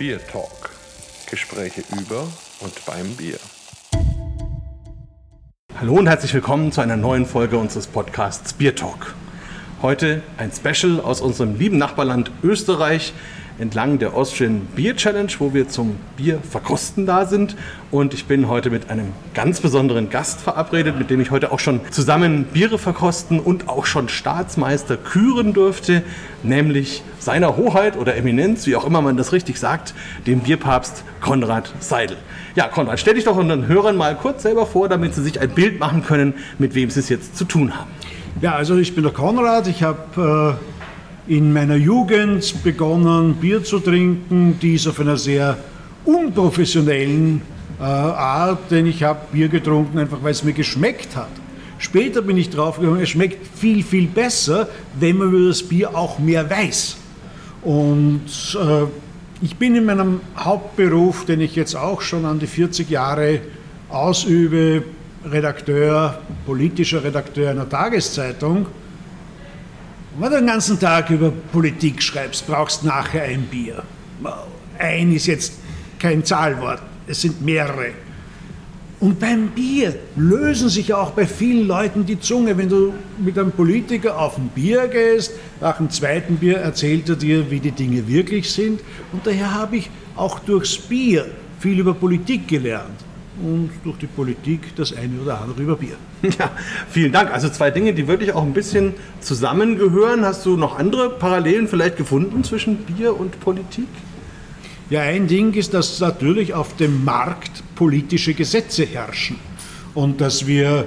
Beer Talk. Gespräche über und beim Bier. Hallo und herzlich willkommen zu einer neuen Folge unseres Podcasts Beer Talk. Heute ein Special aus unserem lieben Nachbarland Österreich entlang der Austrian Beer Challenge, wo wir zum Bier verkosten da sind. Und ich bin heute mit einem ganz besonderen Gast verabredet, mit dem ich heute auch schon zusammen Biere verkosten und auch schon Staatsmeister küren durfte, nämlich seiner Hoheit oder Eminenz, wie auch immer man das richtig sagt, dem Bierpapst Konrad Seidel. Ja, Konrad, stell dich doch unseren Hörern mal kurz selber vor, damit sie sich ein Bild machen können, mit wem sie es jetzt zu tun haben. Ja, also ich bin der Konrad, ich habe äh in meiner Jugend begonnen, Bier zu trinken, dies auf einer sehr unprofessionellen äh, Art, denn ich habe Bier getrunken, einfach weil es mir geschmeckt hat. Später bin ich draufgekommen, es schmeckt viel, viel besser, wenn man über das Bier auch mehr weiß. Und äh, ich bin in meinem Hauptberuf, den ich jetzt auch schon an die 40 Jahre ausübe, Redakteur, politischer Redakteur einer Tageszeitung, wenn du den ganzen Tag über Politik schreibst, brauchst nachher ein Bier. Ein ist jetzt kein Zahlwort, es sind mehrere. Und beim Bier lösen sich auch bei vielen Leuten die Zunge. Wenn du mit einem Politiker auf ein Bier gehst, nach dem zweiten Bier erzählt er dir, wie die Dinge wirklich sind. Und daher habe ich auch durchs Bier viel über Politik gelernt und durch die Politik das eine oder andere über Bier. Ja, vielen Dank. Also zwei Dinge, die wirklich auch ein bisschen zusammengehören. Hast du noch andere Parallelen vielleicht gefunden zwischen Bier und Politik? Ja, ein Ding ist, dass natürlich auf dem Markt politische Gesetze herrschen und dass wir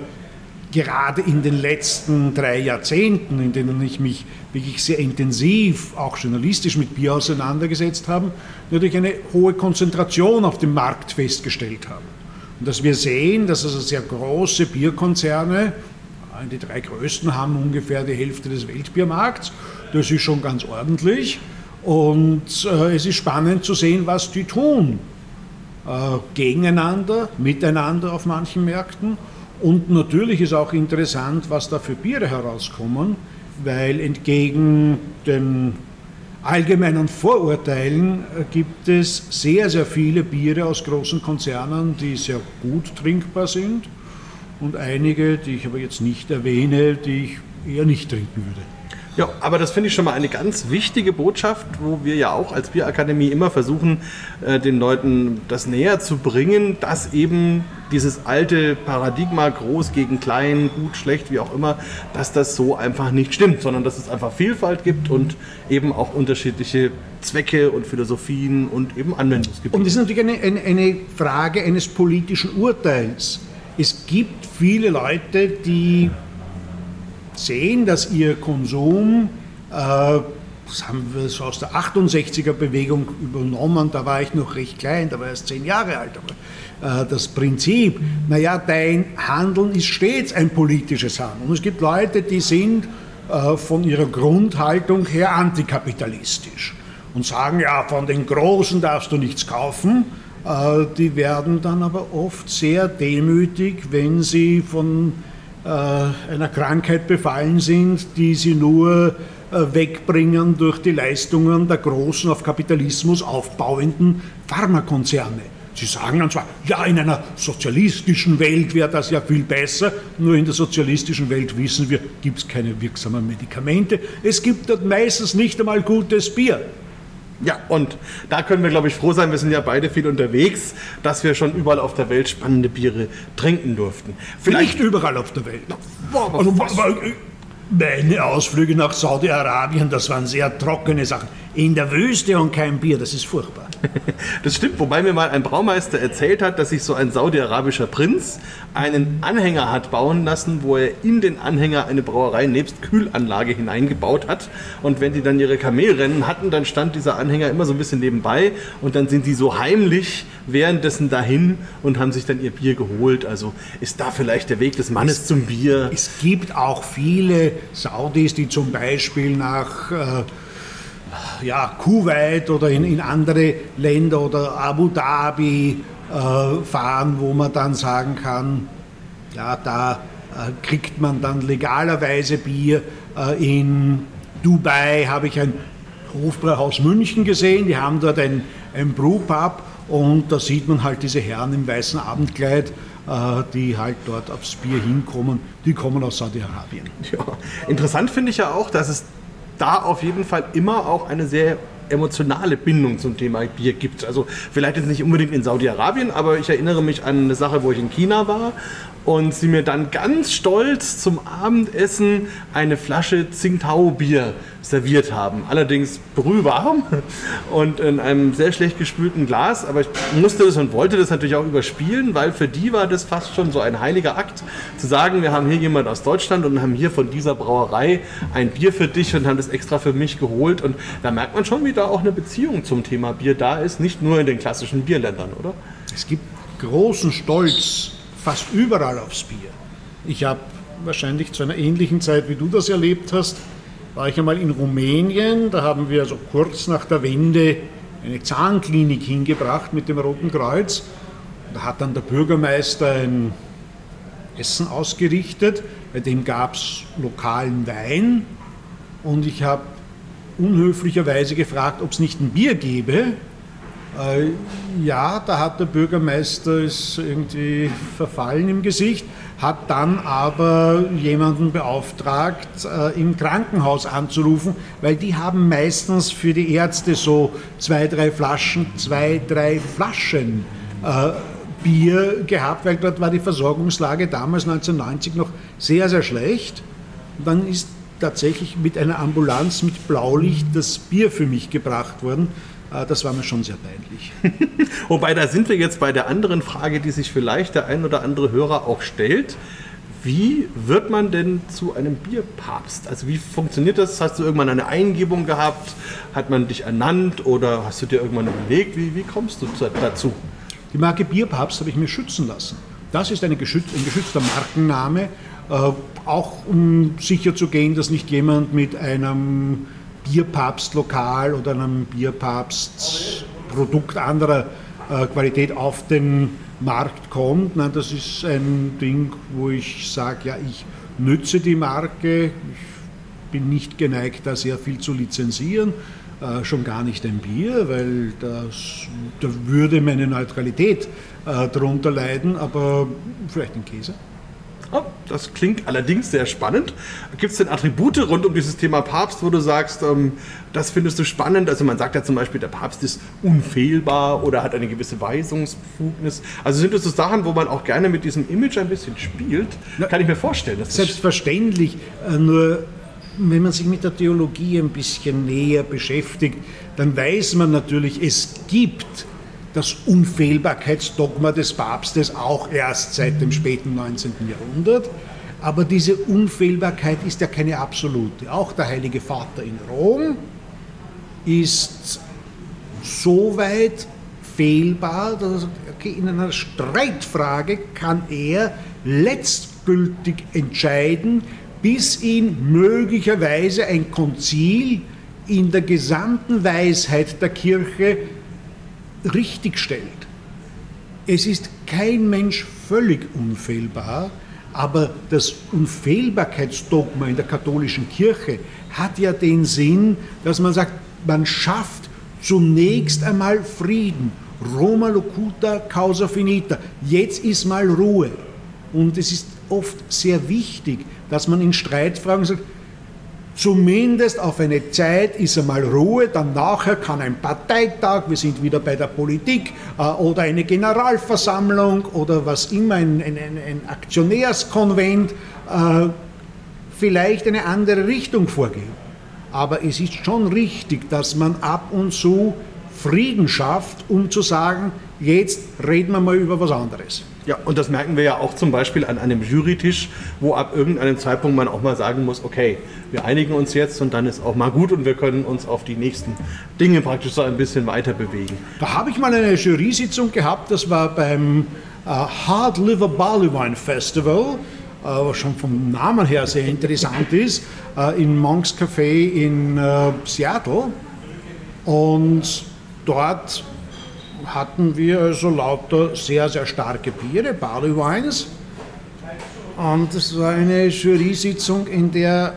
gerade in den letzten drei Jahrzehnten, in denen ich mich wirklich sehr intensiv, auch journalistisch mit Bier auseinandergesetzt habe, natürlich eine hohe Konzentration auf dem Markt festgestellt haben. Und dass wir sehen, dass also sehr große Bierkonzerne, die drei größten haben ungefähr die Hälfte des Weltbiermarkts, das ist schon ganz ordentlich. Und äh, es ist spannend zu sehen, was die tun. Äh, gegeneinander, miteinander auf manchen Märkten. Und natürlich ist auch interessant, was da für Biere herauskommen, weil entgegen den allgemeinen Vorurteilen äh, gibt es sehr, sehr viele Biere aus großen Konzernen, die sehr gut trinkbar sind und einige, die ich aber jetzt nicht erwähne, die ich eher nicht trinken würde. Ja, aber das finde ich schon mal eine ganz wichtige Botschaft, wo wir ja auch als Bierakademie immer versuchen, äh, den Leuten das näher zu bringen, dass eben dieses alte Paradigma groß gegen klein, gut, schlecht, wie auch immer, dass das so einfach nicht stimmt, sondern dass es einfach Vielfalt gibt und eben auch unterschiedliche Zwecke und Philosophien und eben Anwendungsgebiete. Und das ist natürlich eine, eine, eine Frage eines politischen Urteils. Es gibt viele Leute, die sehen, dass ihr Konsum, äh, das haben wir so aus der 68er Bewegung übernommen, da war ich noch recht klein, da war ich erst zehn Jahre alt, aber äh, das Prinzip, naja, dein Handeln ist stets ein politisches Handeln. Und es gibt Leute, die sind äh, von ihrer Grundhaltung her antikapitalistisch und sagen, ja, von den Großen darfst du nichts kaufen. Äh, die werden dann aber oft sehr demütig, wenn sie von einer Krankheit befallen sind, die sie nur äh, wegbringen durch die Leistungen der großen auf Kapitalismus aufbauenden Pharmakonzerne. Sie sagen dann zwar, ja, in einer sozialistischen Welt wäre das ja viel besser, nur in der sozialistischen Welt wissen wir, gibt es keine wirksamen Medikamente. Es gibt dort meistens nicht einmal gutes Bier. Ja, und da können wir, glaube ich, froh sein, wir sind ja beide viel unterwegs, dass wir schon überall auf der Welt spannende Biere trinken durften. Vielleicht Nicht überall auf der Welt. Also, meine Ausflüge nach Saudi-Arabien, das waren sehr trockene Sachen. In der Wüste und kein Bier, das ist furchtbar. Das stimmt, wobei mir mal ein Braumeister erzählt hat, dass sich so ein saudi-arabischer Prinz einen Anhänger hat bauen lassen, wo er in den Anhänger eine Brauerei nebst Kühlanlage hineingebaut hat. Und wenn die dann ihre Kamelrennen hatten, dann stand dieser Anhänger immer so ein bisschen nebenbei und dann sind die so heimlich währenddessen dahin und haben sich dann ihr Bier geholt. Also ist da vielleicht der Weg des Mannes es, zum Bier. Es gibt auch viele Saudis, die zum Beispiel nach äh, ja, Kuwait oder in, in andere Länder oder Abu Dhabi äh, fahren, wo man dann sagen kann, ja, da äh, kriegt man dann legalerweise Bier. Äh, in Dubai habe ich ein Hofbräuhaus München gesehen. Die haben dort ein, ein Brewpub und da sieht man halt diese Herren im weißen Abendkleid, die halt dort aufs Bier hinkommen. Die kommen aus Saudi-Arabien. Ja. Interessant finde ich ja auch, dass es da auf jeden Fall immer auch eine sehr emotionale Bindung zum Thema Bier gibt. Also vielleicht jetzt nicht unbedingt in Saudi-Arabien, aber ich erinnere mich an eine Sache, wo ich in China war und sie mir dann ganz stolz zum Abendessen eine Flasche Tsingtao Bier serviert haben. Allerdings brühwarm und in einem sehr schlecht gespülten Glas. Aber ich musste das und wollte das natürlich auch überspielen, weil für die war das fast schon so ein heiliger Akt, zu sagen, wir haben hier jemand aus Deutschland und haben hier von dieser Brauerei ein Bier für dich und haben das extra für mich geholt. Und da merkt man schon, wie da auch eine Beziehung zum Thema Bier da ist, nicht nur in den klassischen Bierländern, oder? Es gibt großen Stolz fast überall aufs Bier. Ich habe wahrscheinlich zu einer ähnlichen Zeit, wie du das erlebt hast, war ich einmal in Rumänien. Da haben wir also kurz nach der Wende eine Zahnklinik hingebracht mit dem Roten Kreuz. Da hat dann der Bürgermeister ein Essen ausgerichtet, bei dem gab es lokalen Wein. Und ich habe unhöflicherweise gefragt, ob es nicht ein Bier gäbe. Äh, ja, da hat der Bürgermeister es irgendwie verfallen im Gesicht, hat dann aber jemanden beauftragt, äh, im Krankenhaus anzurufen, weil die haben meistens für die Ärzte so zwei, drei Flaschen, zwei, drei Flaschen äh, Bier gehabt, weil dort war die Versorgungslage damals 1990 noch sehr, sehr schlecht. Und dann ist tatsächlich mit einer Ambulanz mit Blaulicht das Bier für mich gebracht worden. Äh, das war mir schon sehr peinlich. Wobei, da sind wir jetzt bei der anderen Frage, die sich vielleicht der ein oder andere Hörer auch stellt. Wie wird man denn zu einem Bierpapst? Also wie funktioniert das? Hast du irgendwann eine Eingebung gehabt? Hat man dich ernannt oder hast du dir irgendwann überlegt? Wie, wie kommst du dazu? Die Marke Bierpapst habe ich mir schützen lassen. Das ist geschütz, ein geschützter Markenname, äh, auch um sicher zu gehen, dass nicht jemand mit einem Bierpapst-Lokal oder einem Bierpapst-Produkt anderer äh, Qualität auf den Markt kommt. Nein, das ist ein Ding, wo ich sage, ja, ich nütze die Marke, ich bin nicht geneigt, da sehr viel zu lizenzieren. Äh, schon gar nicht ein Bier, weil das, da würde meine Neutralität äh, darunter leiden, aber vielleicht ein Käse. Oh, das klingt allerdings sehr spannend. Gibt es denn Attribute rund um dieses Thema Papst, wo du sagst, ähm, das findest du spannend? Also man sagt ja zum Beispiel, der Papst ist unfehlbar oder hat eine gewisse Weisungsbefugnis. Also sind das so Sachen, wo man auch gerne mit diesem Image ein bisschen spielt? Na, Kann ich mir vorstellen. Selbstverständlich. Äh, nur wenn man sich mit der Theologie ein bisschen näher beschäftigt, dann weiß man natürlich, es gibt das Unfehlbarkeitsdogma des Papstes auch erst seit dem späten 19. Jahrhundert. Aber diese Unfehlbarkeit ist ja keine absolute. Auch der Heilige Vater in Rom ist so weit fehlbar, dass okay, in einer Streitfrage kann er letztgültig entscheiden, bis ihn möglicherweise ein Konzil in der gesamten Weisheit der Kirche richtig stellt. Es ist kein Mensch völlig unfehlbar, aber das Unfehlbarkeitsdogma in der katholischen Kirche hat ja den Sinn, dass man sagt, man schafft zunächst einmal Frieden. Roma locuta causa finita. Jetzt ist mal Ruhe. Und es ist oft sehr wichtig, dass man in Streitfragen sagt, Zumindest auf eine Zeit ist einmal Ruhe, dann nachher kann ein Parteitag, wir sind wieder bei der Politik, äh, oder eine Generalversammlung oder was immer, ein, ein, ein Aktionärskonvent, äh, vielleicht eine andere Richtung vorgeben. Aber es ist schon richtig, dass man ab und zu Frieden schafft, um zu sagen, jetzt reden wir mal über was anderes. Ja, und das merken wir ja auch zum Beispiel an einem Jurytisch, wo ab irgendeinem Zeitpunkt man auch mal sagen muss, okay, wir einigen uns jetzt und dann ist auch mal gut und wir können uns auf die nächsten Dinge praktisch so ein bisschen weiter bewegen. Da habe ich mal eine Jury-Sitzung gehabt, das war beim äh, Hard Liver Barley Wine Festival, äh, was schon vom Namen her sehr interessant ist, äh, in Monks Café in äh, Seattle. Und dort hatten wir also lauter sehr, sehr starke Biere, Barley Wines. Und es war eine Jury-Sitzung, in der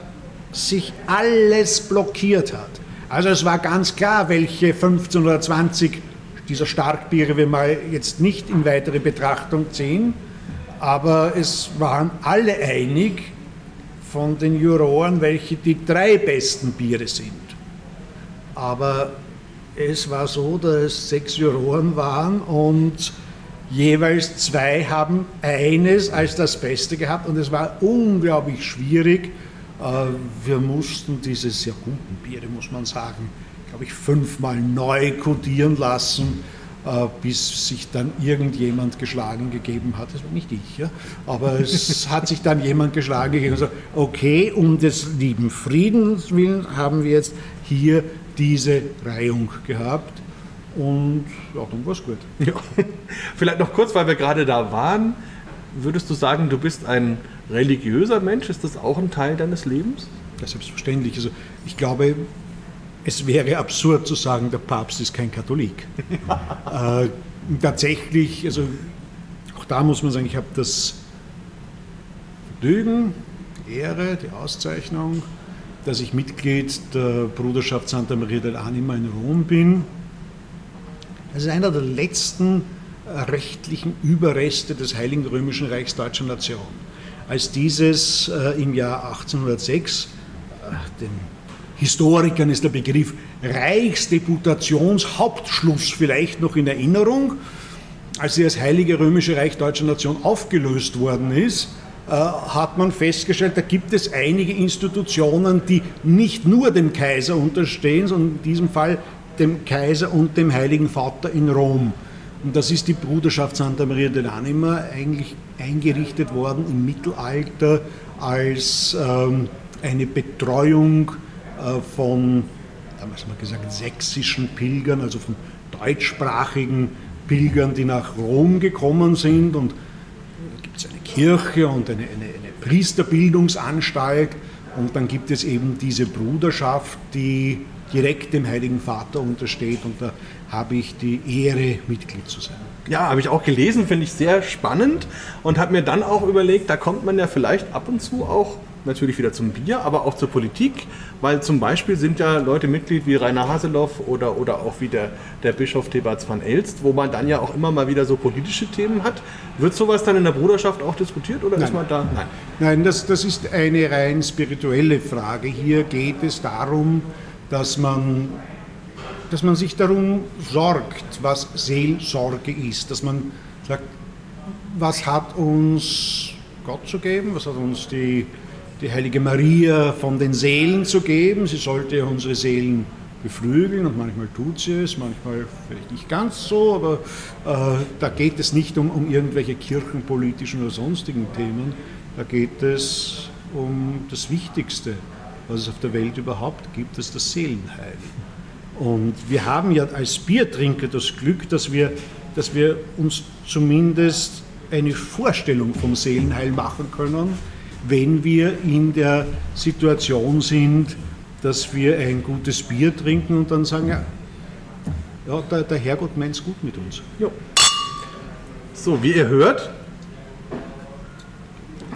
sich alles blockiert hat. Also es war ganz klar, welche 15 oder 20 dieser Starkbiere wir mal jetzt nicht in weitere Betrachtung ziehen, aber es waren alle einig von den Juroren, welche die drei besten Biere sind. Aber es war so, dass sechs Juroren waren und jeweils zwei haben eines als das Beste gehabt und es war unglaublich schwierig. Äh, wir mussten diese sehr guten Biere, muss man sagen, glaube ich, fünfmal neu kodieren lassen, äh, bis sich dann irgendjemand geschlagen gegeben hat. Das war nicht ich, ja? aber es hat sich dann jemand geschlagen gegeben und gesagt, okay, um des lieben Friedens willen haben wir jetzt hier diese Reihung gehabt. Und ja, dann war es gut. Ja. Vielleicht noch kurz, weil wir gerade da waren. Würdest du sagen, du bist ein religiöser Mensch? Ist das auch ein Teil deines Lebens? Ja, selbstverständlich. Also ich glaube, es wäre absurd zu sagen, der Papst ist kein Katholik. äh, tatsächlich, also auch da muss man sagen, ich habe das Vergnügen, die Ehre, die Auszeichnung, dass ich Mitglied der Bruderschaft Santa Maria del Anima in Rom bin. Das ist einer der letzten rechtlichen Überreste des Heiligen Römischen Reichs Deutscher Nation. Als dieses äh, im Jahr 1806, äh, den Historikern ist der Begriff Reichsdeputationshauptschluss vielleicht noch in Erinnerung, als sie als Heilige Römische Reich Deutscher Nation aufgelöst worden ist, hat man festgestellt, da gibt es einige Institutionen, die nicht nur dem Kaiser unterstehen, sondern in diesem Fall dem Kaiser und dem Heiligen Vater in Rom. Und das ist die Bruderschaft Santa Maria dell'Anima, eigentlich eingerichtet worden im Mittelalter als ähm, eine Betreuung äh, von, damals haben wir gesagt, sächsischen Pilgern, also von deutschsprachigen Pilgern, die nach Rom gekommen sind und Kirche und eine, eine, eine Priesterbildungsanstalt. Und dann gibt es eben diese Bruderschaft, die direkt dem Heiligen Vater untersteht. Und da habe ich die Ehre, Mitglied zu sein. Ja, habe ich auch gelesen, finde ich sehr spannend. Und habe mir dann auch überlegt, da kommt man ja vielleicht ab und zu auch natürlich wieder zum Bier, aber auch zur Politik, weil zum Beispiel sind ja Leute Mitglied wie Rainer Haseloff oder, oder auch wie der, der Bischof Thebats van Elst, wo man dann ja auch immer mal wieder so politische Themen hat. Wird sowas dann in der Bruderschaft auch diskutiert oder Nein. ist man da? Nein, Nein das, das ist eine rein spirituelle Frage. Hier geht es darum, dass man, dass man sich darum sorgt, was Seelsorge ist, dass man sagt, was hat uns Gott zu geben, was hat uns die die heilige Maria von den Seelen zu geben. Sie sollte unsere Seelen beflügeln und manchmal tut sie es, manchmal vielleicht nicht ganz so, aber äh, da geht es nicht um, um irgendwelche kirchenpolitischen oder sonstigen Themen, da geht es um das Wichtigste, was es auf der Welt überhaupt gibt, das ist das Seelenheil. Und wir haben ja als Biertrinker das Glück, dass wir, dass wir uns zumindest eine Vorstellung vom Seelenheil machen können, wenn wir in der Situation sind, dass wir ein gutes Bier trinken und dann sagen, ja, ja der, der Herrgott meint es gut mit uns. Jo. So, wie ihr hört,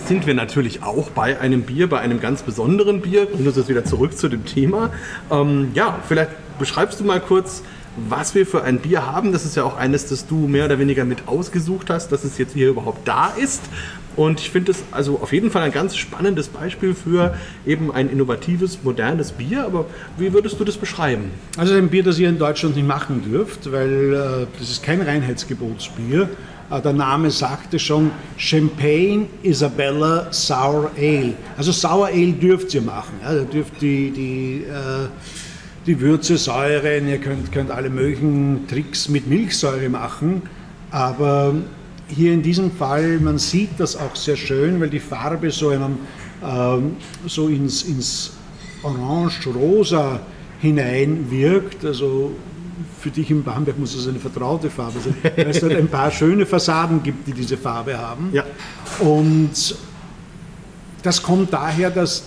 sind wir natürlich auch bei einem Bier, bei einem ganz besonderen Bier. Bringen uns jetzt wieder zurück zu dem Thema. Ähm, ja, vielleicht beschreibst du mal kurz, was wir für ein Bier haben. Das ist ja auch eines, das du mehr oder weniger mit ausgesucht hast, dass es jetzt hier überhaupt da ist. Und ich finde es also auf jeden Fall ein ganz spannendes Beispiel für eben ein innovatives, modernes Bier. Aber wie würdest du das beschreiben? Also ein Bier, das ihr in Deutschland nicht machen dürft, weil äh, das ist kein Reinheitsgebotsbier. Äh, der Name sagte schon Champagne Isabella Sour Ale. Also Sour Ale dürft ihr machen. Ja, ihr dürft die, die, äh, die Würze, Säuren, ihr könnt, könnt alle möglichen Tricks mit Milchsäure machen. Aber hier in diesem Fall, man sieht das auch sehr schön, weil die Farbe so, einem, ähm, so ins, ins Orange-Rosa hineinwirkt. Also für dich in Bamberg muss es eine vertraute Farbe sein, weil es dort ein paar schöne Fassaden gibt, die diese Farbe haben. Ja. Und das kommt daher, dass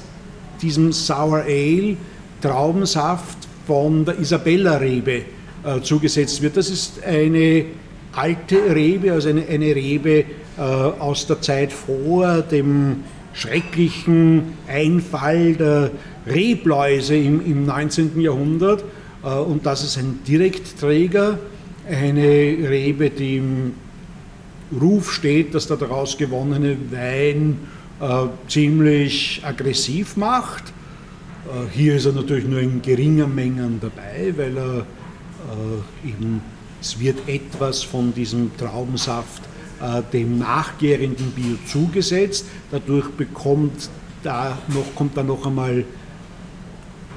diesem Sour Ale Traubensaft von der Isabella-Rebe äh, zugesetzt wird. Das ist eine alte Rebe, also eine, eine Rebe äh, aus der Zeit vor dem schrecklichen Einfall der Rebläuse im, im 19. Jahrhundert. Äh, und das ist ein Direktträger, eine Rebe, die im Ruf steht, dass der daraus gewonnene Wein äh, ziemlich aggressiv macht. Äh, hier ist er natürlich nur in geringer Mengen dabei, weil er äh, eben, es wird etwas von diesem Traubensaft äh, dem nachgärenden Bier zugesetzt. Dadurch bekommt da noch, kommt da noch einmal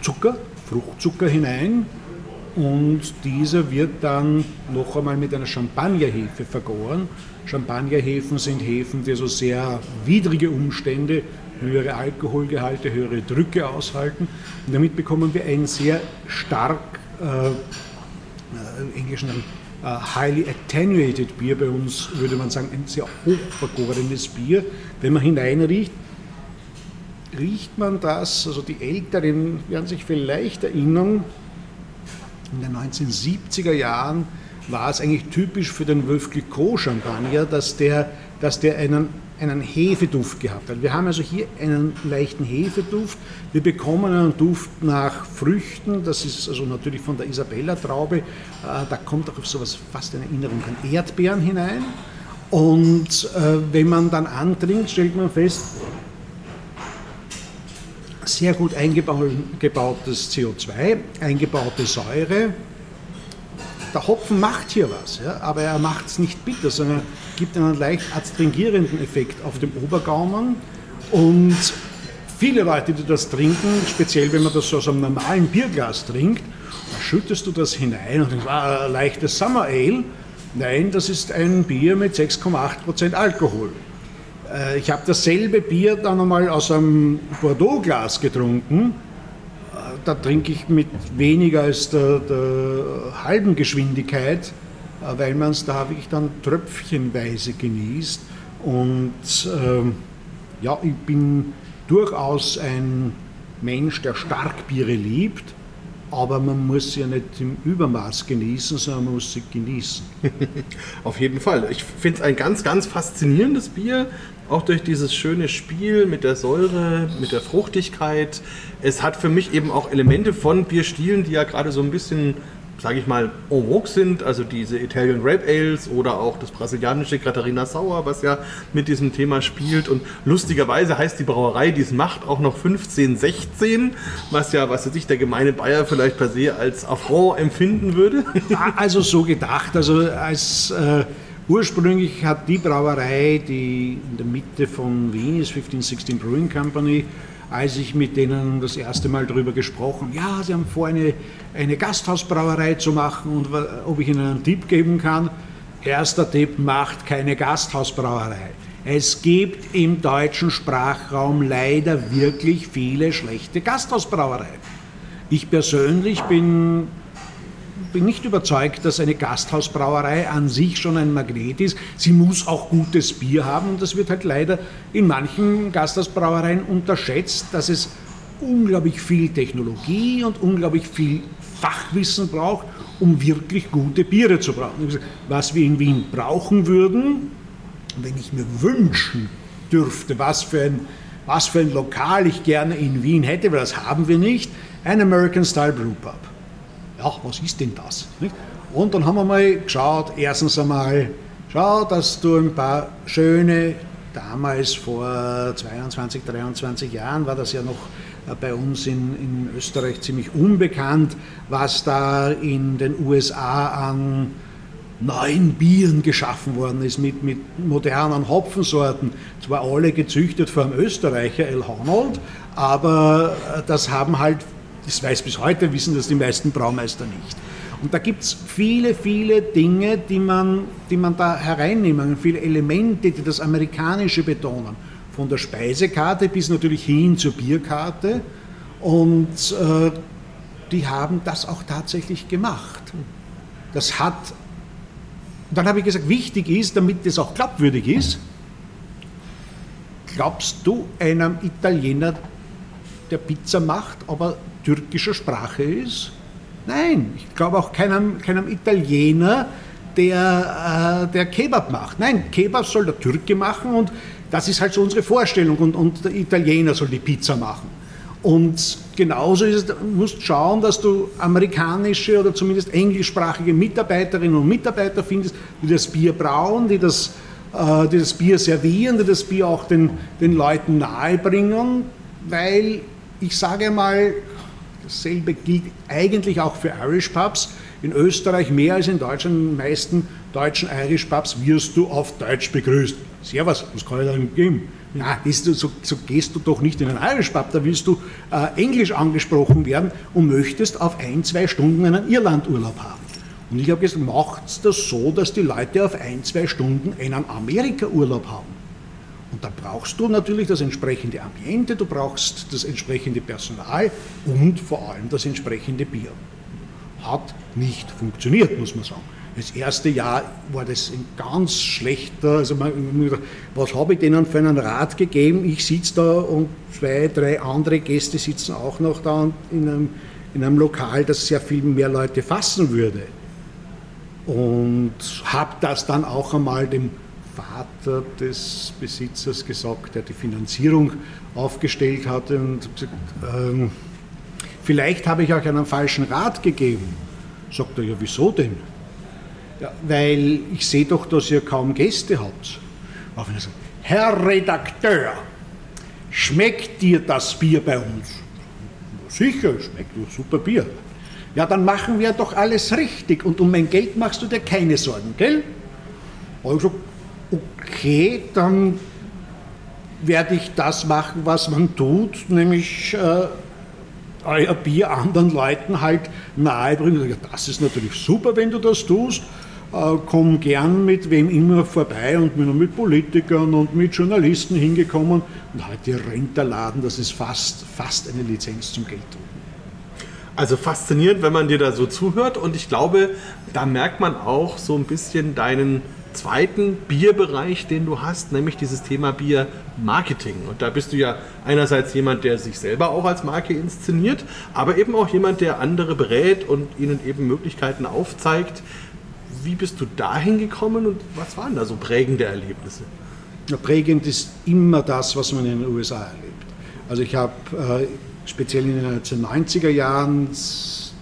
Zucker, Fruchtzucker hinein und dieser wird dann noch einmal mit einer Champagnerhefe vergoren. Champagnerhefen sind Hefen, die so sehr widrige Umstände, höhere Alkoholgehalte, höhere Drücke aushalten. Und damit bekommen wir ein sehr stark, äh, äh, englischen äh, highly attenuated Bier, bei uns würde man sagen ein sehr hochvergorenes Bier. Wenn man hineinriecht, riecht man das, also die Älteren werden sich vielleicht erinnern, in den 1970er Jahren war es eigentlich typisch für den Wölf Clicquot Champagner, dass der, dass der einen, einen Hefeduft gehabt. Wir haben also hier einen leichten Hefeduft. Wir bekommen einen Duft nach Früchten. Das ist also natürlich von der Isabella-Traube. Äh, da kommt auch so was fast eine Erinnerung an Erdbeeren hinein. Und äh, wenn man dann antrinkt, stellt man fest, sehr gut eingebautes CO2, eingebaute Säure. Der Hopfen macht hier was, ja, aber er macht es nicht bitter, sondern gibt einen leicht adstringierenden Effekt auf dem Obergaumen. Und viele Leute, die das trinken, speziell wenn man das so aus einem normalen Bierglas trinkt, da schüttest du das hinein und denkst, ah, leichtes Summer Ale. Nein, das ist ein Bier mit 6,8% Alkohol. Äh, ich habe dasselbe Bier dann einmal aus einem Bordeaux-Glas getrunken. Da trinke ich mit weniger als der, der halben Geschwindigkeit, äh, weil man es da wirklich dann tröpfchenweise genießt. Und ähm, ja, ich bin durchaus ein Mensch, der Starkbiere liebt, aber man muss sie ja nicht im Übermaß genießen, sondern man muss sie genießen. Auf jeden Fall. Ich finde es ein ganz, ganz faszinierendes Bier auch durch dieses schöne Spiel mit der Säure, mit der Fruchtigkeit. Es hat für mich eben auch Elemente von Bierstilen, die ja gerade so ein bisschen, sage ich mal, en vogue sind. Also diese Italian Grape Ales oder auch das brasilianische Catarina Sauer, was ja mit diesem Thema spielt. Und lustigerweise heißt die Brauerei, die es macht, auch noch 1516, was ja, was sich der gemeine Bayer vielleicht per se als Affront empfinden würde. Also so gedacht, also als... Äh Ursprünglich hat die Brauerei, die in der Mitte von Wien ist, 1516 Brewing Company, als ich mit denen das erste Mal darüber gesprochen, ja, sie haben vor, eine, eine Gasthausbrauerei zu machen und ob ich ihnen einen Tipp geben kann. Erster Tipp, macht keine Gasthausbrauerei. Es gibt im deutschen Sprachraum leider wirklich viele schlechte Gasthausbrauereien. Ich persönlich bin bin nicht überzeugt, dass eine Gasthausbrauerei an sich schon ein Magnet ist. Sie muss auch gutes Bier haben und das wird halt leider in manchen Gasthausbrauereien unterschätzt, dass es unglaublich viel Technologie und unglaublich viel Fachwissen braucht, um wirklich gute Biere zu brauchen. Was wir in Wien brauchen würden, wenn ich mir wünschen dürfte, was für ein, was für ein Lokal ich gerne in Wien hätte, weil das haben wir nicht, ein American Style Brew Pub ja, was ist denn das? Und dann haben wir mal geschaut, erstens einmal, schau, dass du ein paar schöne, damals vor 22, 23 Jahren war das ja noch äh, bei uns in, in Österreich ziemlich unbekannt, was da in den USA an neuen Bieren geschaffen worden ist mit, mit modernen Hopfensorten. Zwar alle gezüchtet vom Österreicher El Honold, aber äh, das haben halt das weiß bis heute, wissen das die meisten Braumeister nicht. Und da gibt es viele, viele Dinge, die man, die man da hereinnehmen, viele Elemente, die das Amerikanische betonen. Von der Speisekarte bis natürlich hin zur Bierkarte. Und äh, die haben das auch tatsächlich gemacht. Das hat, dann habe ich gesagt, wichtig ist, damit das auch glaubwürdig ist, glaubst du einem Italiener, der Pizza macht, aber türkischer Sprache ist? Nein, ich glaube auch keinem, keinem Italiener, der, äh, der Kebab macht. Nein, Kebab soll der Türke machen und das ist halt so unsere Vorstellung und, und der Italiener soll die Pizza machen. Und genauso ist es, du musst schauen, dass du amerikanische oder zumindest englischsprachige Mitarbeiterinnen und Mitarbeiter findest, die das Bier brauen, die das, äh, die das Bier servieren, die das Bier auch den, den Leuten nahebringen, weil ich sage mal, dasselbe gilt eigentlich auch für Irish Pubs. In Österreich mehr als in Deutschland, in den meisten deutschen Irish Pubs wirst du auf Deutsch begrüßt. Servus, was kann ich da geben? Na, so, so, gehst du doch nicht in einen Irish Pub, da willst du äh, Englisch angesprochen werden und möchtest auf ein, zwei Stunden einen Irlandurlaub haben. Und ich habe gesagt, macht das so, dass die Leute auf ein, zwei Stunden einen Amerika-Urlaub haben. Und da brauchst du natürlich das entsprechende Ambiente, du brauchst das entsprechende Personal und vor allem das entsprechende Bier. Hat nicht funktioniert, muss man sagen. Das erste Jahr war das ein ganz schlechter, also man, was habe ich denen für einen Rat gegeben? Ich sitze da und zwei, drei andere Gäste sitzen auch noch da in einem, in einem Lokal, das sehr viel mehr Leute fassen würde. Und habe das dann auch einmal dem Vater des Besitzers gesagt, der die Finanzierung aufgestellt hatte und gesagt, ähm, vielleicht habe ich euch einen falschen Rat gegeben. Sagt er, ja, wieso denn? Ja, weil ich sehe doch, dass ihr kaum Gäste habt. Herr Redakteur, schmeckt dir das Bier bei uns? Sicher, schmeckt super Bier. Ja, dann machen wir doch alles richtig und um mein Geld machst du dir keine Sorgen, gell? Also, okay, dann werde ich das machen, was man tut, nämlich äh, euer Bier anderen Leuten halt nahebringen. Das ist natürlich super, wenn du das tust äh, komme gern mit wem immer vorbei und bin mit Politikern und mit Journalisten hingekommen und heute rennt der Laden, das ist fast, fast eine Lizenz zum Gelddrucken. Also faszinierend, wenn man dir da so zuhört und ich glaube, da merkt man auch so ein bisschen deinen zweiten Bierbereich, den du hast, nämlich dieses Thema Bier-Marketing. Und da bist du ja einerseits jemand, der sich selber auch als Marke inszeniert, aber eben auch jemand, der andere berät und ihnen eben Möglichkeiten aufzeigt, wie bist du dahin gekommen und was waren da so prägende Erlebnisse? Ja, prägend ist immer das, was man in den USA erlebt. Also ich habe äh, speziell in den 1990er Jahren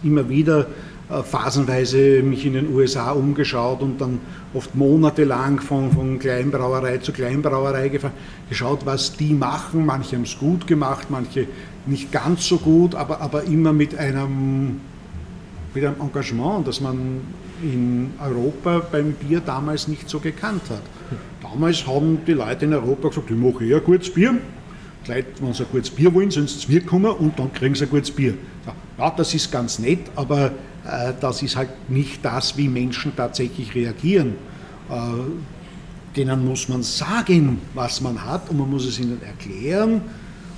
immer wieder äh, phasenweise mich in den USA umgeschaut und dann oft monatelang von, von Kleinbrauerei zu Kleinbrauerei gefahren, geschaut, was die machen. Manche haben es gut gemacht, manche nicht ganz so gut, aber, aber immer mit einem, mit einem Engagement, dass man in Europa beim Bier damals nicht so gekannt hat. Damals haben die Leute in Europa gesagt, ich mache eher gutes Bier. Die Leute, wenn sie ein gutes Bier wollen, sollen sie zu mir kommen und dann kriegen sie ein gutes Bier. Ja, das ist ganz nett, aber das ist halt nicht das, wie Menschen tatsächlich reagieren. Äh, denen muss man sagen, was man hat und man muss es ihnen erklären.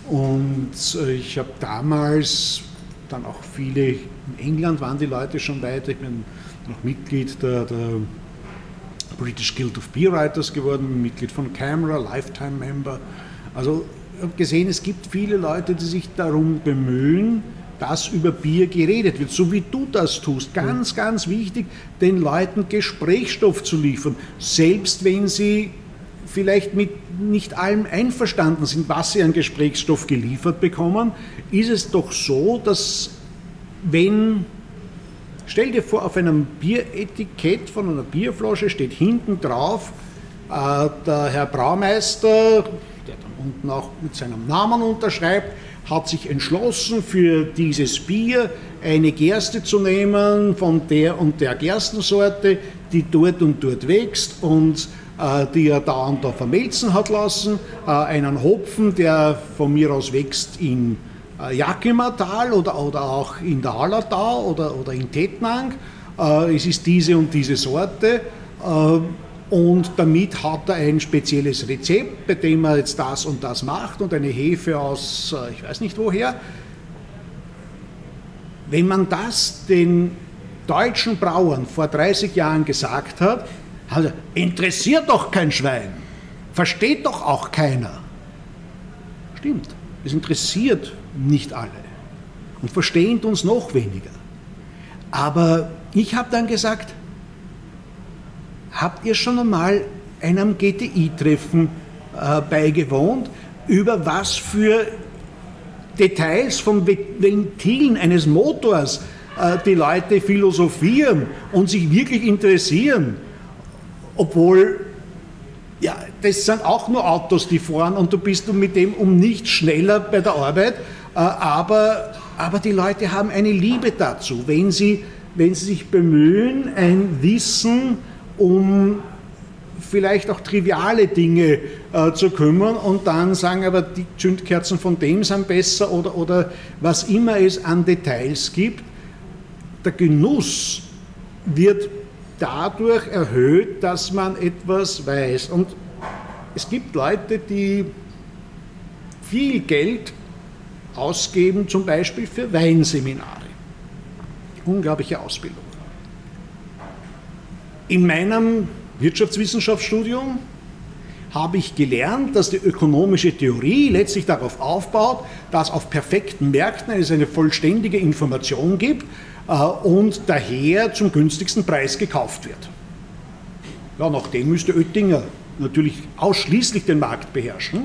Und äh, ich habe damals dann auch viele, in England waren die Leute schon weiter, ich bin noch Mitglied der, der British Guild of Beer Writers geworden, Mitglied von Camera, Lifetime Member. Also ich habe gesehen, es gibt viele Leute, die sich darum bemühen, dass über Bier geredet wird, so wie du das tust. Ganz, ganz wichtig, den Leuten Gesprächsstoff zu liefern, selbst wenn sie vielleicht mit nicht allem einverstanden sind, was sie an Gesprächsstoff geliefert bekommen, ist es doch so, dass wenn Stell dir vor, auf einem Bieretikett von einer Bierflasche steht hinten drauf, äh, der Herr Braumeister, der dann unten auch mit seinem Namen unterschreibt, hat sich entschlossen, für dieses Bier eine Gerste zu nehmen von der und der Gerstensorte, die dort und dort wächst und äh, die er da und da vermelzen hat lassen, äh, einen Hopfen, der von mir aus wächst in äh, Jakimatal oder, oder auch in der Hallertau oder, oder in Tettnang. Äh, es ist diese und diese Sorte. Äh, und damit hat er ein spezielles Rezept, bei dem er jetzt das und das macht und eine Hefe aus, ich weiß nicht woher. Wenn man das den deutschen Brauern vor 30 Jahren gesagt hat, also interessiert doch kein Schwein, versteht doch auch keiner. Stimmt, es interessiert nicht alle und verstehen uns noch weniger. Aber ich habe dann gesagt, habt ihr schon einmal einem GTI-Treffen äh, beigewohnt, über was für Details von Ventilen eines Motors äh, die Leute philosophieren und sich wirklich interessieren, obwohl ja, das sind auch nur Autos, die fahren und du bist mit dem um nichts schneller bei der Arbeit, äh, aber, aber die Leute haben eine Liebe dazu, wenn sie, wenn sie sich bemühen, ein Wissen um vielleicht auch triviale Dinge äh, zu kümmern und dann sagen, aber die Zündkerzen von dem sind besser oder, oder was immer es an Details gibt. Der Genuss wird dadurch erhöht, dass man etwas weiß. Und es gibt Leute, die viel Geld ausgeben, zum Beispiel für Weinseminare. Unglaubliche Ausbildung. In meinem Wirtschaftswissenschaftsstudium habe ich gelernt, dass die ökonomische Theorie letztlich darauf aufbaut, dass auf perfekten Märkten es eine vollständige Information gibt äh, und daher zum günstigsten Preis gekauft wird. Ja, nachdem müsste Oettinger natürlich ausschließlich den Markt beherrschen.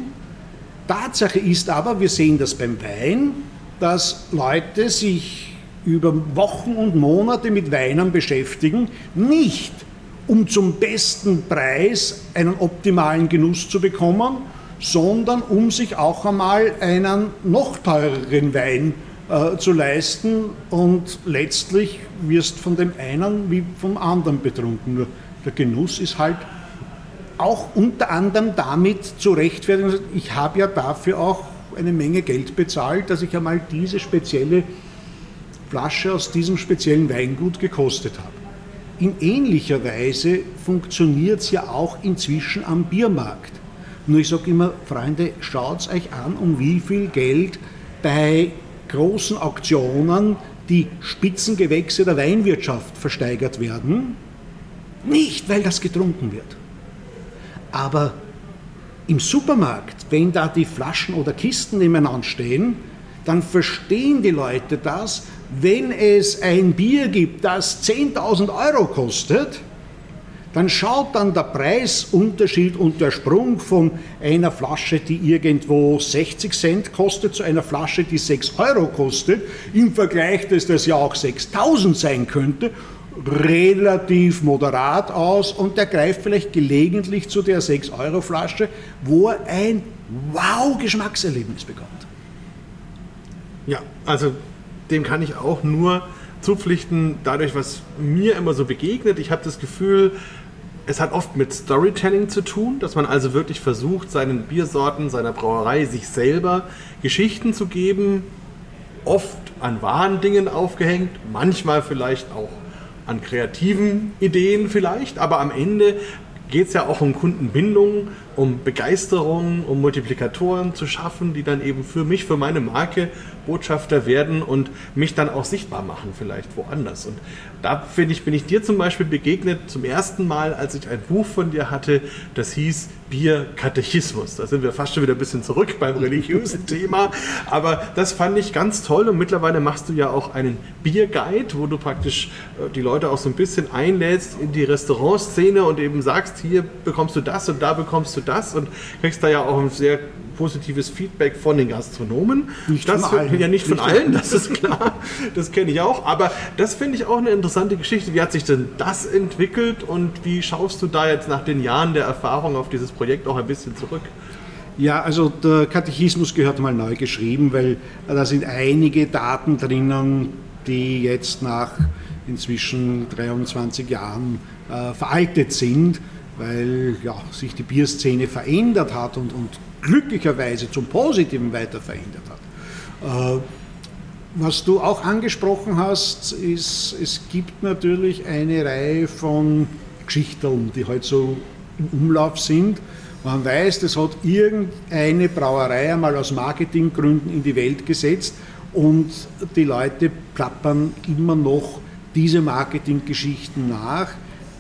Tatsache ist aber, wir sehen das beim Wein, dass Leute sich über Wochen und Monate mit Weinen beschäftigen, nicht um zum besten Preis einen optimalen Genuss zu bekommen, sondern um sich auch einmal einen noch teureren Wein äh, zu leisten und letztlich wirst von dem einen wie vom anderen betrunken. Nur der Genuss ist halt auch unter anderem damit zu rechtfertigen, ich habe ja dafür auch eine Menge Geld bezahlt, dass ich einmal diese spezielle Flasche aus diesem speziellen Weingut gekostet habe. In ähnlicher Weise funktioniert es ja auch inzwischen am Biermarkt. Nur ich sage immer, Freunde, schaut euch an, um wie viel Geld bei großen Auktionen die Spitzengewächse der Weinwirtschaft versteigert werden. Nicht, weil das getrunken wird. Aber im Supermarkt, wenn da die Flaschen oder Kisten nebeneinander stehen, dann verstehen die Leute das, wenn es ein Bier gibt, das 10.000 Euro kostet, dann schaut dann der Preisunterschied und der Sprung von einer Flasche, die irgendwo 60 Cent kostet, zu einer Flasche, die 6 Euro kostet, im Vergleich, dass das ja auch 6000 sein könnte, relativ moderat aus und der greift vielleicht gelegentlich zu der 6-Euro-Flasche, wo er ein Wow-Geschmackserlebnis bekommt. Ja, also dem kann ich auch nur zupflichten, dadurch, was mir immer so begegnet. Ich habe das Gefühl, es hat oft mit Storytelling zu tun, dass man also wirklich versucht, seinen Biersorten, seiner Brauerei, sich selber Geschichten zu geben, oft an wahren Dingen aufgehängt, manchmal vielleicht auch an kreativen Ideen vielleicht, aber am Ende geht es ja auch um Kundenbindung, um Begeisterung, um Multiplikatoren zu schaffen, die dann eben für mich, für meine Marke Botschafter werden und mich dann auch sichtbar machen, vielleicht woanders. Und da finde ich, bin ich dir zum Beispiel begegnet zum ersten Mal, als ich ein Buch von dir hatte, das hieß Bierkatechismus. Da sind wir fast schon wieder ein bisschen zurück beim religiösen Thema. Aber das fand ich ganz toll und mittlerweile machst du ja auch einen Bierguide, wo du praktisch äh, die Leute auch so ein bisschen einlädst in die Restaurantszene und eben sagst, hier bekommst du das und da bekommst du das und kriegst da ja auch ein sehr positives Feedback von den Gastronomen. Nicht das von allen. Ja, nicht von allen, das ist klar. Das kenne ich auch. Aber das finde ich auch eine interessante Geschichte. Wie hat sich denn das entwickelt und wie schaust du da jetzt nach den Jahren der Erfahrung auf dieses Projekt auch ein bisschen zurück? Ja, also der Katechismus gehört mal neu geschrieben, weil da sind einige Daten drinnen, die jetzt nach inzwischen 23 Jahren äh, veraltet sind, weil ja, sich die Bierszene verändert hat und, und glücklicherweise zum Positiven weiter verändert hat. Äh, was du auch angesprochen hast, ist, es gibt natürlich eine Reihe von Geschichten, die halt so im Umlauf sind. Man weiß, das hat irgendeine Brauerei einmal aus Marketinggründen in die Welt gesetzt und die Leute plappern immer noch diese Marketinggeschichten nach.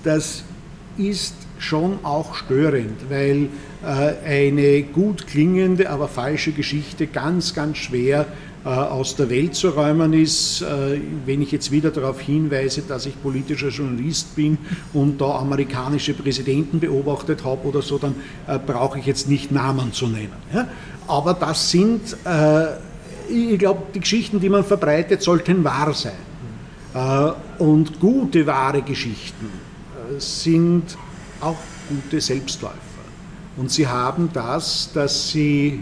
Das ist schon auch störend, weil äh, eine gut klingende, aber falsche Geschichte ganz, ganz schwer äh, aus der Welt zu räumen ist. Äh, wenn ich jetzt wieder darauf hinweise, dass ich politischer Journalist bin und da amerikanische Präsidenten beobachtet habe oder so, dann brauche ich jetzt nicht Namen zu nennen. Aber das sind, ich glaube, die Geschichten, die man verbreitet, sollten wahr sein. Und gute, wahre Geschichten sind auch gute Selbstläufer. Und sie haben das, dass sie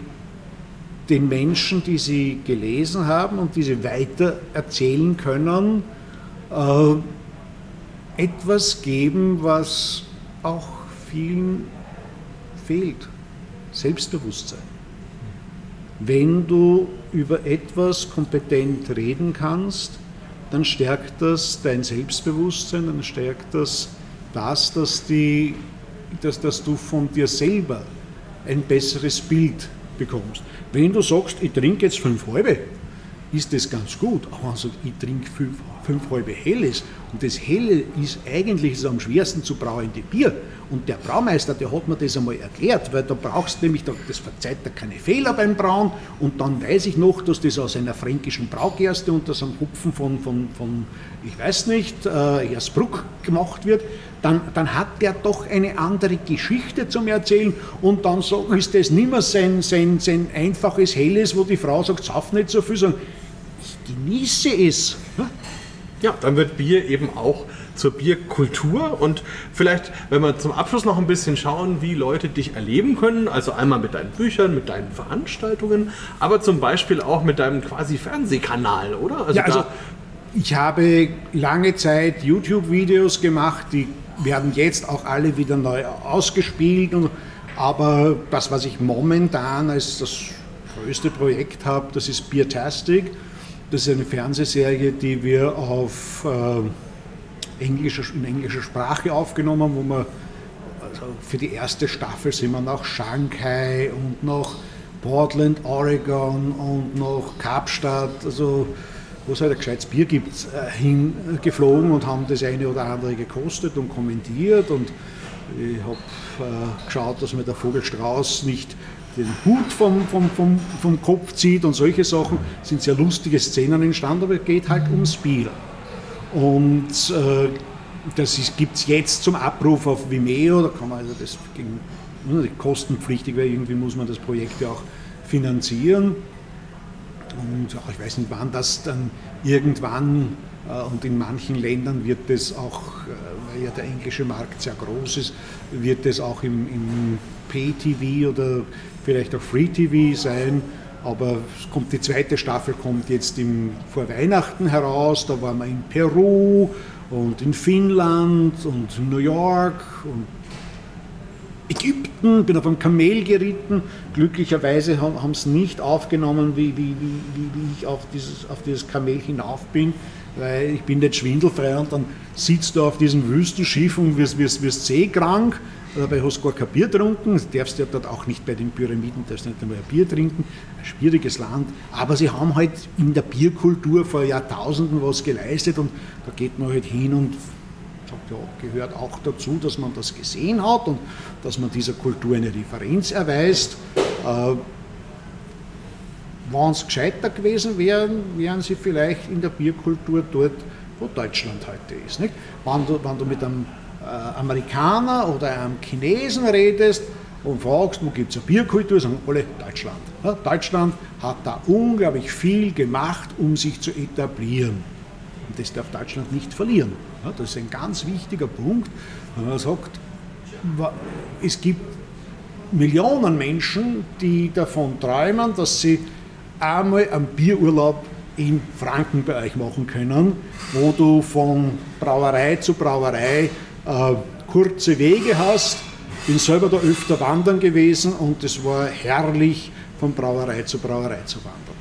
den Menschen, die sie gelesen haben und die sie weiter erzählen können, äh, etwas geben, was auch vielen fehlt. Selbstbewusstsein. Wenn du über etwas kompetent reden kannst, dann stärkt das dein Selbstbewusstsein, dann stärkt das das, dass, die, dass, dass du von dir selber ein besseres Bild bekommst. Wenn du sagst, ich trinke jetzt fünf halbe, ist das ganz gut. Aber wenn du sagst, ich trinke fünf, fünf halbe Helles und das Helle ist eigentlich das am schwersten zu brauende Bier. Und der Braumeister, der hat mir das einmal erklärt, weil da brauchst du nämlich, das verzeiht er keine Fehler beim Brauen und dann weiß ich noch, dass das aus einer fränkischen Braugerste unter so einem Hupfen von, von, von ich weiß nicht, äh, Ersbruck gemacht wird dann, dann hat der doch eine andere Geschichte zum Erzählen und dann so, ist das nicht mehr sein, sein, sein einfaches Helles, wo die Frau sagt, sauf nicht so viel, sondern ich genieße es. Ja, dann wird Bier eben auch zur Bierkultur und vielleicht, wenn wir zum Abschluss noch ein bisschen schauen, wie Leute dich erleben können, also einmal mit deinen Büchern, mit deinen Veranstaltungen, aber zum Beispiel auch mit deinem quasi Fernsehkanal, oder? Also, ja, also ich habe lange Zeit YouTube-Videos gemacht, die werden jetzt auch alle wieder neu ausgespielt. Und, aber das, was ich momentan als das größte Projekt habe, das ist Beertastic. Das ist eine Fernsehserie, die wir auf äh, englischer, in englischer Sprache aufgenommen haben, wo wir also für die erste Staffel sind wir nach Shanghai und nach Portland, Oregon und nach Kapstadt, also wo es halt ein gescheites Bier gibt, äh, hingeflogen und haben das eine oder andere gekostet und kommentiert. Und ich habe äh, geschaut, dass mir der Vogelstrauß nicht den Hut vom, vom, vom, vom Kopf zieht und solche Sachen. Sind sehr lustige Szenen entstanden, aber es geht halt ums Bier. Und äh, das gibt es jetzt zum Abruf auf Vimeo, da kann man also das gegen, kostenpflichtig, weil irgendwie muss man das Projekt ja auch finanzieren. Und ich weiß nicht, wann das dann irgendwann äh, und in manchen Ländern wird es auch, äh, weil ja der englische Markt sehr groß ist, wird es auch im, im Pay-TV oder vielleicht auch Free-TV sein. Aber kommt, die zweite Staffel kommt jetzt im, vor Weihnachten heraus. Da waren wir in Peru und in Finnland und New York und Ägypten, bin auf einem Kamel geritten. Glücklicherweise haben sie nicht aufgenommen, wie, wie, wie, wie ich auf dieses, auf dieses Kamel hinauf bin, weil ich bin nicht schwindelfrei und dann sitzt du auf diesem Wüstenschiff und wirst, wirst, wirst seekrank. Dabei hast du gar kein Bier getrunken, du darfst ja dort auch nicht bei den Pyramiden, darfst nicht einmal ein Bier trinken, ein schwieriges Land. Aber sie haben halt in der Bierkultur vor Jahrtausenden was geleistet und da geht man halt hin und sagt, ja, gehört auch dazu, dass man das gesehen hat und dass man dieser Kultur eine Referenz erweist. Äh, wenn es gescheiter gewesen wären, wären sie vielleicht in der Bierkultur dort, wo Deutschland heute ist. Nicht? Wenn, du, wenn du mit einem Amerikaner oder einem Chinesen redest und fragst, wo gibt es eine Bierkultur, sagen alle Deutschland. Deutschland hat da unglaublich viel gemacht, um sich zu etablieren. Und das darf Deutschland nicht verlieren. Das ist ein ganz wichtiger Punkt, wenn man sagt, es gibt Millionen Menschen, die davon träumen, dass sie einmal einen Bierurlaub in Franken bei euch machen können, wo du von Brauerei zu Brauerei äh, kurze Wege hast. Bin selber da öfter wandern gewesen und es war herrlich, von Brauerei zu Brauerei zu wandern.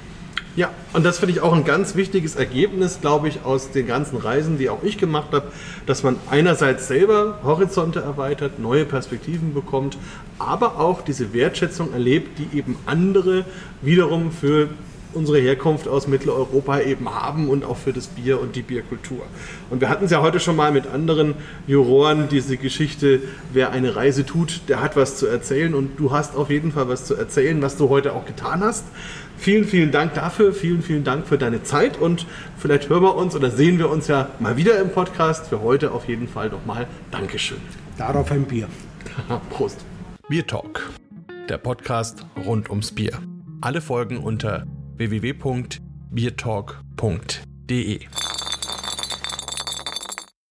Ja, und das finde ich auch ein ganz wichtiges Ergebnis, glaube ich, aus den ganzen Reisen, die auch ich gemacht habe, dass man einerseits selber Horizonte erweitert, neue Perspektiven bekommt, aber auch diese Wertschätzung erlebt, die eben andere wiederum für unsere Herkunft aus Mitteleuropa eben haben und auch für das Bier und die Bierkultur. Und wir hatten es ja heute schon mal mit anderen Juroren, diese Geschichte, wer eine Reise tut, der hat was zu erzählen und du hast auf jeden Fall was zu erzählen, was du heute auch getan hast. Vielen, vielen Dank dafür, vielen, vielen Dank für deine Zeit und vielleicht hören wir uns oder sehen wir uns ja mal wieder im Podcast. Für heute auf jeden Fall nochmal Dankeschön. Darauf ein Bier. Prost. Bier Talk, der Podcast rund ums Bier. Alle Folgen unter www.biertalk.de.